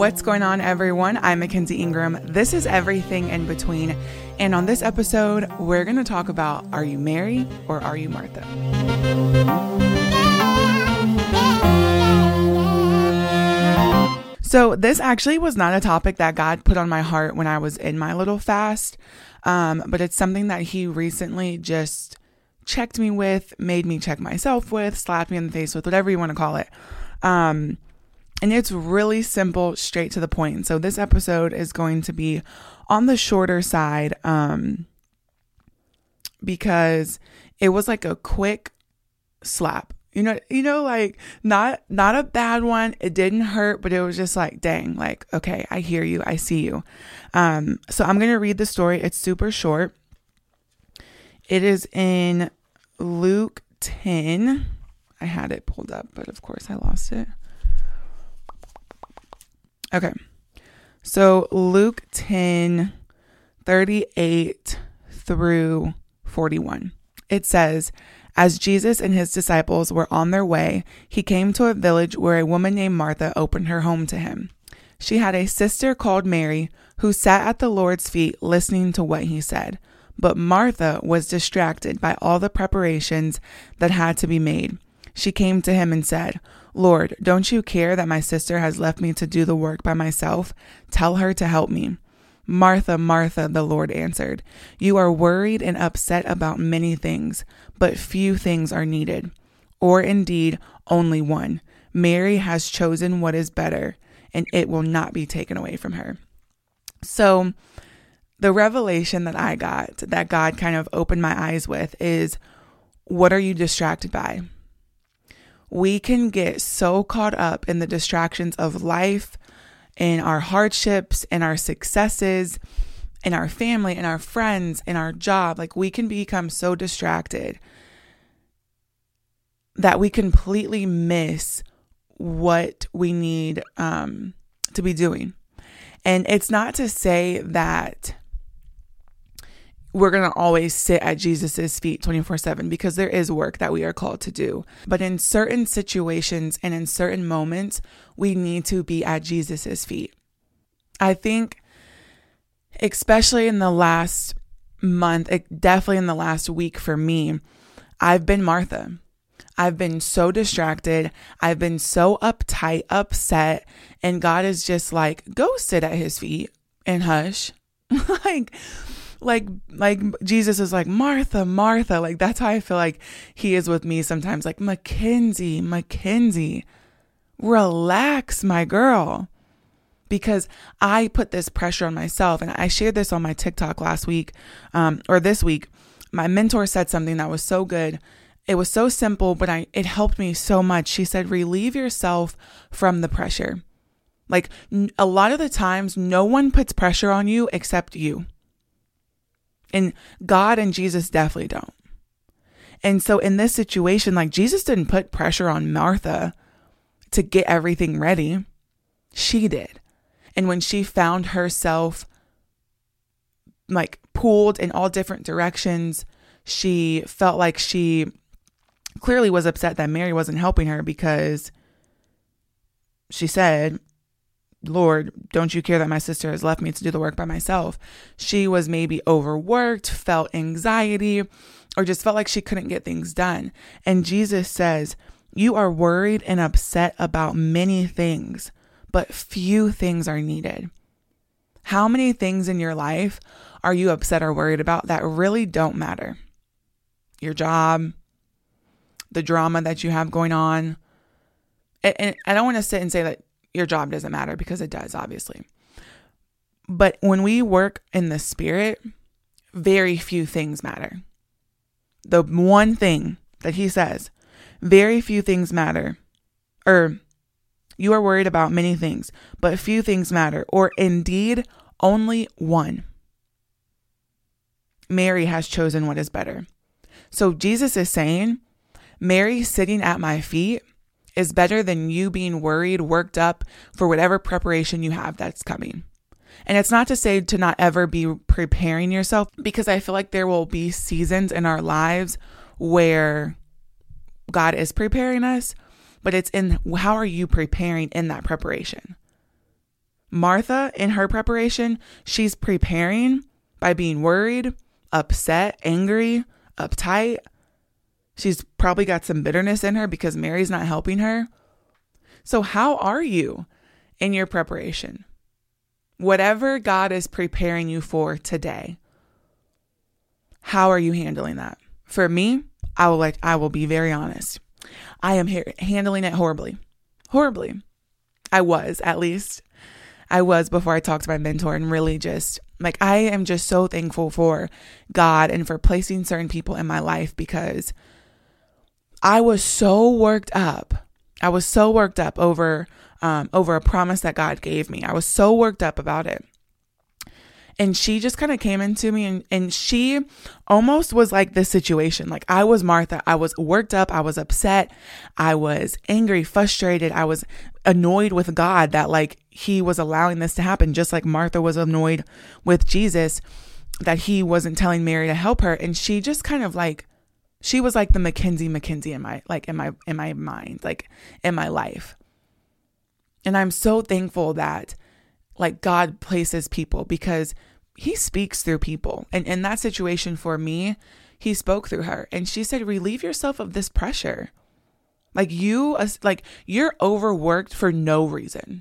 What's going on, everyone? I'm Mackenzie Ingram. This is Everything in Between. And on this episode, we're going to talk about are you Mary or are you Martha? So, this actually was not a topic that God put on my heart when I was in my little fast, um, but it's something that He recently just checked me with, made me check myself with, slapped me in the face with, whatever you want to call it. Um, and it's really simple, straight to the point. So this episode is going to be on the shorter side um, because it was like a quick slap. You know, you know, like not not a bad one. It didn't hurt, but it was just like, dang, like, okay, I hear you, I see you. Um, so I'm gonna read the story. It's super short. It is in Luke 10. I had it pulled up, but of course I lost it. Okay. So Luke 10, 38 through 41. It says, As Jesus and his disciples were on their way, he came to a village where a woman named Martha opened her home to him. She had a sister called Mary who sat at the Lord's feet listening to what he said. But Martha was distracted by all the preparations that had to be made. She came to him and said, Lord, don't you care that my sister has left me to do the work by myself? Tell her to help me. Martha, Martha, the Lord answered, You are worried and upset about many things, but few things are needed, or indeed only one. Mary has chosen what is better, and it will not be taken away from her. So, the revelation that I got, that God kind of opened my eyes with, is what are you distracted by? We can get so caught up in the distractions of life, in our hardships, in our successes, in our family, in our friends, in our job. Like we can become so distracted that we completely miss what we need um, to be doing. And it's not to say that we're going to always sit at Jesus's feet 24 7 because there is work that we are called to do. But in certain situations and in certain moments, we need to be at Jesus's feet. I think, especially in the last month, eh, definitely in the last week for me, I've been Martha. I've been so distracted. I've been so uptight, upset. And God is just like, go sit at his feet and hush. like, like like Jesus is like Martha, Martha. Like that's how I feel like he is with me sometimes. Like Mackenzie, Mackenzie, relax, my girl. Because I put this pressure on myself, and I shared this on my TikTok last week, um, or this week. My mentor said something that was so good. It was so simple, but I it helped me so much. She said, "Relieve yourself from the pressure." Like a lot of the times, no one puts pressure on you except you. And God and Jesus definitely don't. And so in this situation, like Jesus didn't put pressure on Martha to get everything ready. She did. And when she found herself like pulled in all different directions, she felt like she clearly was upset that Mary wasn't helping her because she said, Lord, don't you care that my sister has left me to do the work by myself? She was maybe overworked, felt anxiety, or just felt like she couldn't get things done. And Jesus says, You are worried and upset about many things, but few things are needed. How many things in your life are you upset or worried about that really don't matter? Your job, the drama that you have going on. And I don't want to sit and say that your job doesn't matter because it does, obviously. But when we work in the spirit, very few things matter. The one thing that he says, very few things matter, or you are worried about many things, but few things matter, or indeed only one. Mary has chosen what is better. So Jesus is saying, Mary sitting at my feet is better than you being worried, worked up for whatever preparation you have that's coming. And it's not to say to not ever be preparing yourself because I feel like there will be seasons in our lives where God is preparing us, but it's in how are you preparing in that preparation? Martha, in her preparation, she's preparing by being worried, upset, angry, uptight. She's probably got some bitterness in her because Mary's not helping her. So, how are you in your preparation? Whatever God is preparing you for today, how are you handling that? For me, I will like I will be very honest. I am here handling it horribly. Horribly. I was, at least. I was before I talked to my mentor and really just like I am just so thankful for God and for placing certain people in my life because I was so worked up. I was so worked up over um, over a promise that God gave me. I was so worked up about it. And she just kind of came into me and, and she almost was like this situation. Like i was martha. I was worked up. I was upset. I was angry frustrated. I was annoyed with god that like he was allowing this to happen just like martha was annoyed with jesus that he wasn't telling mary to help her. And she just kind of like she was like the mackenzie mackenzie in my like in my in my mind like in my life and i'm so thankful that like god places people because he speaks through people. And in that situation for me, he spoke through her and she said, relieve yourself of this pressure. Like you, like you're overworked for no reason.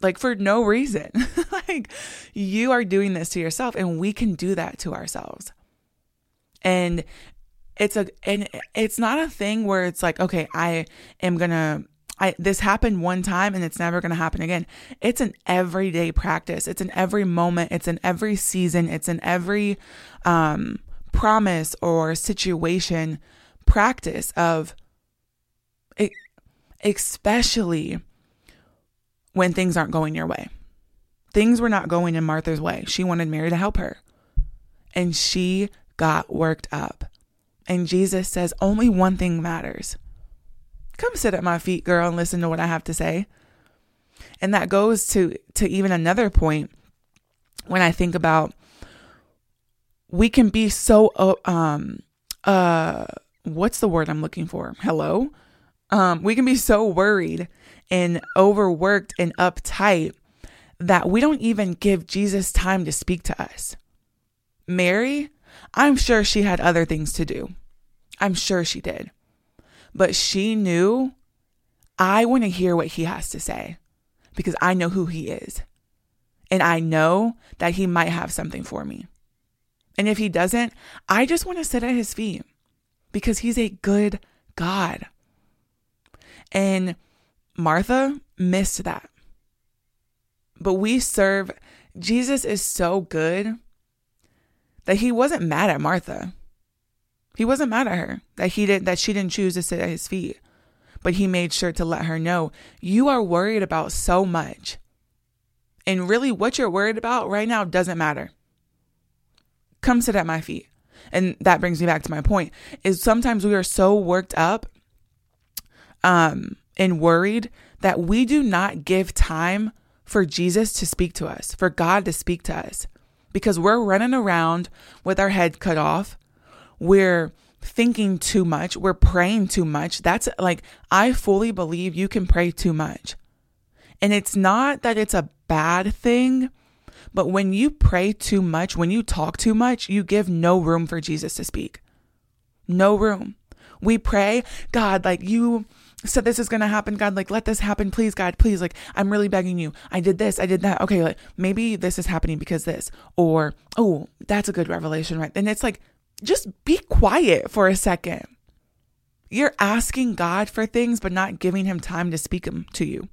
Like for no reason. like you are doing this to yourself and we can do that to ourselves. And it's a and it's not a thing where it's like okay i am gonna I this happened one time and it's never going to happen again. It's an everyday practice. It's in every moment. It's in every season. It's in every um, promise or situation practice of it, especially when things aren't going your way. Things were not going in Martha's way. She wanted Mary to help her. And she got worked up. And Jesus says only one thing matters come sit at my feet, girl, and listen to what I have to say. And that goes to to even another point when I think about we can be so uh, um uh what's the word I'm looking for? Hello? Um we can be so worried and overworked and uptight that we don't even give Jesus time to speak to us. Mary, I'm sure she had other things to do. I'm sure she did. But she knew I want to hear what he has to say because I know who he is. And I know that he might have something for me. And if he doesn't, I just want to sit at his feet because he's a good God. And Martha missed that. But we serve, Jesus is so good that he wasn't mad at Martha. He wasn't mad at her that he did that she didn't choose to sit at his feet. But he made sure to let her know, you are worried about so much. And really what you're worried about right now doesn't matter. Come sit at my feet. And that brings me back to my point is sometimes we are so worked up um and worried that we do not give time for Jesus to speak to us, for God to speak to us because we're running around with our head cut off we're thinking too much, we're praying too much. That's like, I fully believe you can pray too much. And it's not that it's a bad thing, but when you pray too much, when you talk too much, you give no room for Jesus to speak. No room. We pray, God, like you said this is going to happen. God, like let this happen. Please, God, please. Like I'm really begging you. I did this, I did that. Okay, like maybe this is happening because this. Or, oh, that's a good revelation, right? And it's like, just be quiet for a second. You're asking God for things, but not giving Him time to speak them to you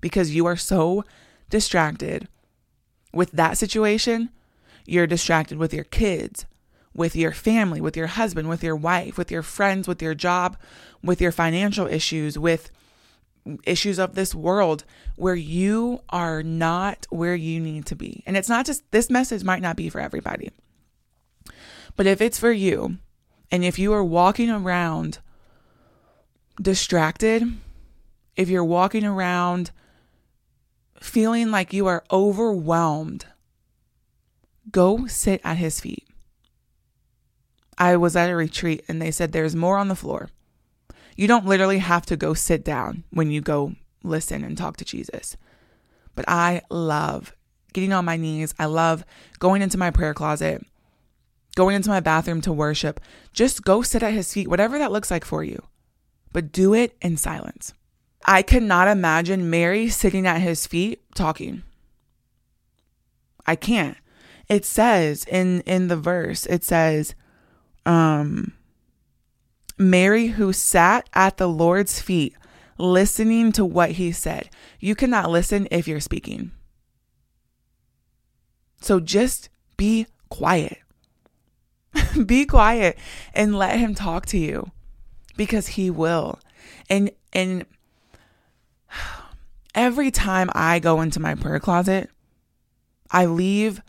because you are so distracted with that situation. You're distracted with your kids, with your family, with your husband, with your wife, with your friends, with your job, with your financial issues, with issues of this world where you are not where you need to be. And it's not just this message might not be for everybody. But if it's for you, and if you are walking around distracted, if you're walking around feeling like you are overwhelmed, go sit at his feet. I was at a retreat and they said there's more on the floor. You don't literally have to go sit down when you go listen and talk to Jesus. but I love getting on my knees. I love going into my prayer closet, going into my bathroom to worship. Just go sit at his feet, whatever that looks like for you, but do it in silence. I cannot imagine Mary sitting at his feet talking. I can't. It says in in the verse, it says, um, Mary who sat at the Lord's feet listening to what he said. You cannot listen if you're speaking. So just be quiet. be quiet and let him talk to you because he will. And and every time I go into my prayer closet, I leave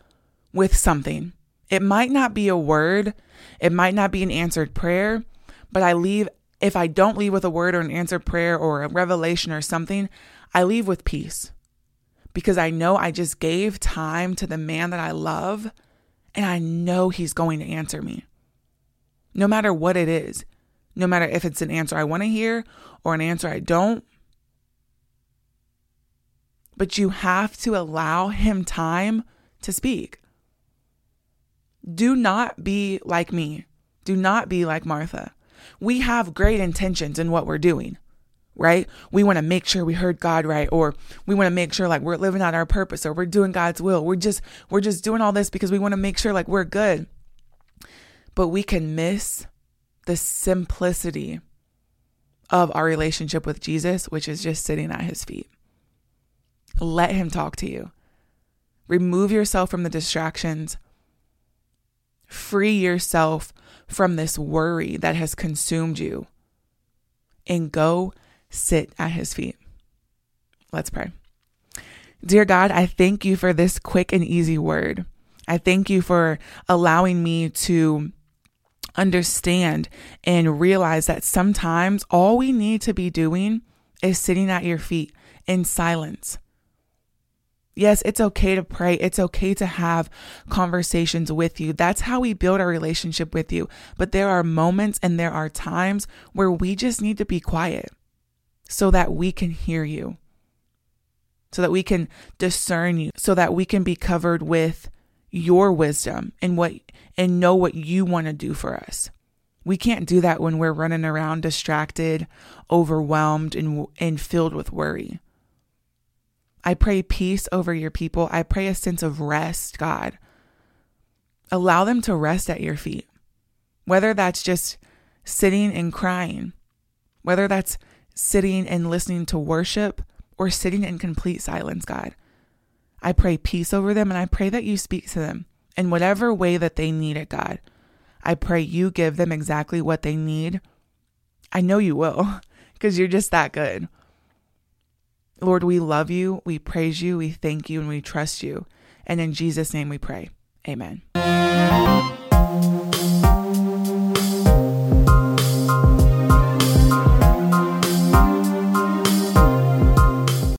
with something. It might not be a word, it might not be an answered prayer, but I leave, if I don't leave with a word or an answered prayer or a revelation or something, I leave with peace because I know I just gave time to the man that I love and I know he's going to answer me. No matter what it is, no matter if it's an answer I want to hear or an answer I don't. But you have to allow him time to speak. Do not be like me. Do not be like Martha. We have great intentions in what we're doing, right? We want to make sure we heard God right, or we want to make sure like we're living out our purpose, or we're doing God's will. We're just we're just doing all this because we want to make sure like we're good. But we can miss the simplicity of our relationship with Jesus, which is just sitting at his feet. Let him talk to you. Remove yourself from the distractions. Free yourself from this worry that has consumed you and go sit at his feet. Let's pray. Dear God, I thank you for this quick and easy word. I thank you for allowing me to understand and realize that sometimes all we need to be doing is sitting at your feet in silence. Yes, it's okay to pray. It's okay to have conversations with you. That's how we build our relationship with you. But there are moments and there are times where we just need to be quiet so that we can hear you, so that we can discern you, so that we can be covered with your wisdom and what and know what you want to do for us. We can't do that when we're running around distracted, overwhelmed and and filled with worry. I pray peace over your people. I pray a sense of rest, God. Allow them to rest at your feet, whether that's just sitting and crying, whether that's sitting and listening to worship, or sitting in complete silence, God. I pray peace over them and I pray that you speak to them in whatever way that they need it, God. I pray you give them exactly what they need. I know you will because you're just that good. Lord, we love you, we praise you, we thank you, and we trust you. And in Jesus' name we pray. Amen.